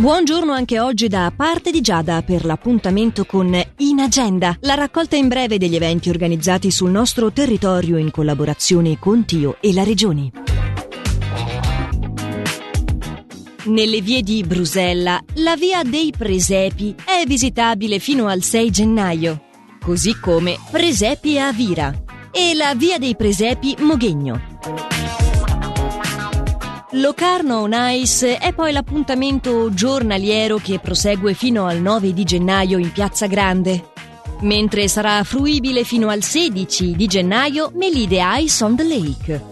Buongiorno anche oggi da parte di Giada per l'appuntamento con In Agenda, la raccolta in breve degli eventi organizzati sul nostro territorio in collaborazione con Tio e la Regione. Nelle vie di Brusella, la via dei Presepi è visitabile fino al 6 gennaio, così come Presepi a Vira e la via dei Presepi Moghegno. Locarno on Ice è poi l'appuntamento giornaliero che prosegue fino al 9 di gennaio in Piazza Grande, mentre sarà fruibile fino al 16 di gennaio Melide Ice on the Lake.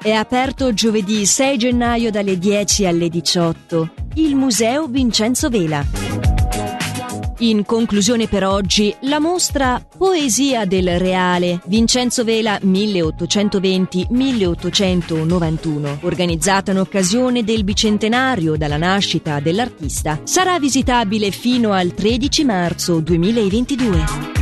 È aperto giovedì 6 gennaio dalle 10 alle 18 il Museo Vincenzo Vela. In conclusione per oggi, la mostra Poesia del Reale Vincenzo Vela 1820-1891, organizzata in occasione del bicentenario dalla nascita dell'artista, sarà visitabile fino al 13 marzo 2022.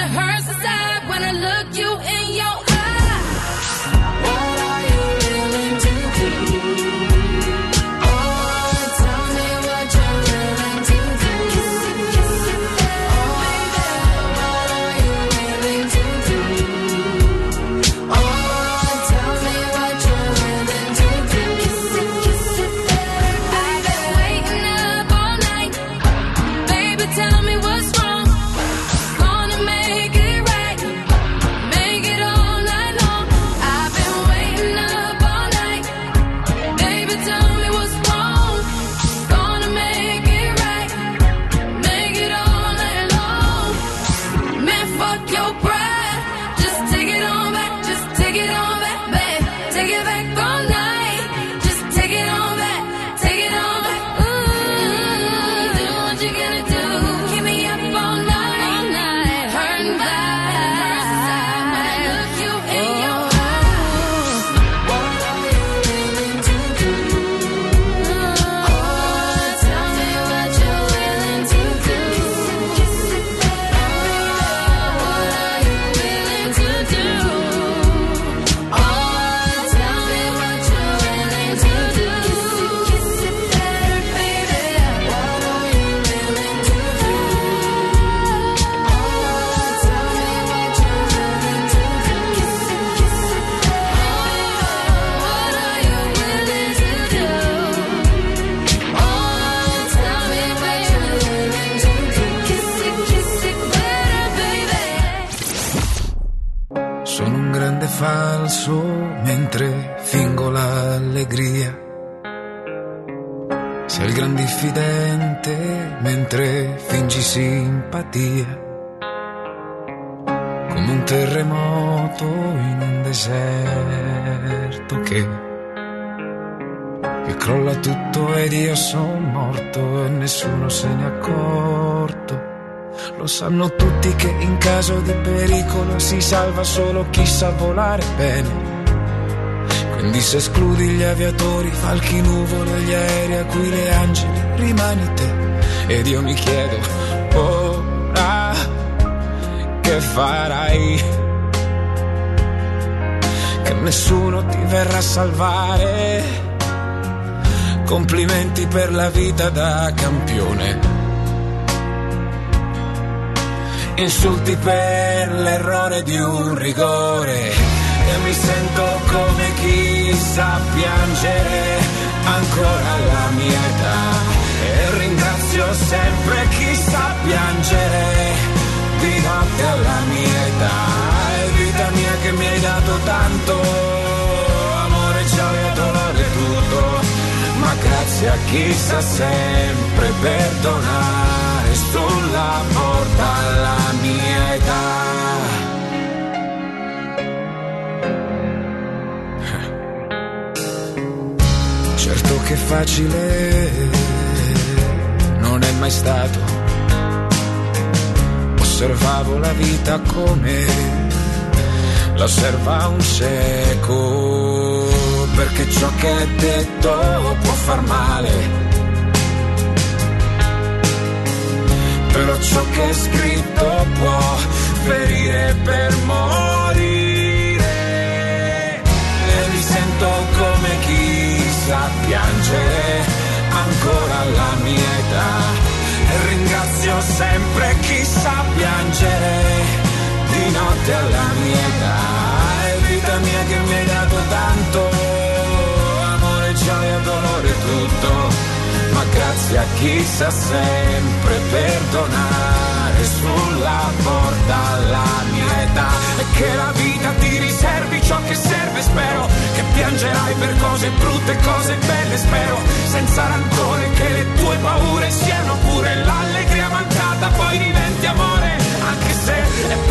it hurts inside when I look you in. fuck your falso mentre fingo l'allegria. Sei il gran diffidente mentre fingi simpatia. Come un terremoto in un deserto che, che crolla tutto ed io sono morto e nessuno se ne è accorto. Lo sanno tutti che in caso di pericolo si salva solo chi sa volare bene. Quindi se escludi gli aviatori, falchi nuvole, gli aerei a cui le angeli, rimani te. Ed io mi chiedo, ora che farai? Che nessuno ti verrà a salvare. Complimenti per la vita da campione insulti per l'errore di un rigore. E mi sento come chi sa piangere ancora alla mia età. E ringrazio sempre chi sa piangere di notte alla mia età. È vita mia che mi hai dato tanto amore, gioia, dolore, tutto. Ma grazie a chi sa sempre perdonare sulla alla età. Certo che facile non è mai stato. Osservavo la vita come la osserva un cieco, perché ciò che è detto può far male. Però ciò che è scritto può ferire per morire. E mi sento come chi sa piangere ancora alla mia età. E ringrazio sempre chi sa piangere di notte alla mia età. È vita mia che mi hai dato tanto, amore, gioia, dolore, tutto. Ma grazie a chi sa sempre perdonare sulla porta alla mia età. E che la vita ti riservi ciò che serve, spero. Che piangerai per cose brutte cose belle, spero. Senza rancore che le tue paure la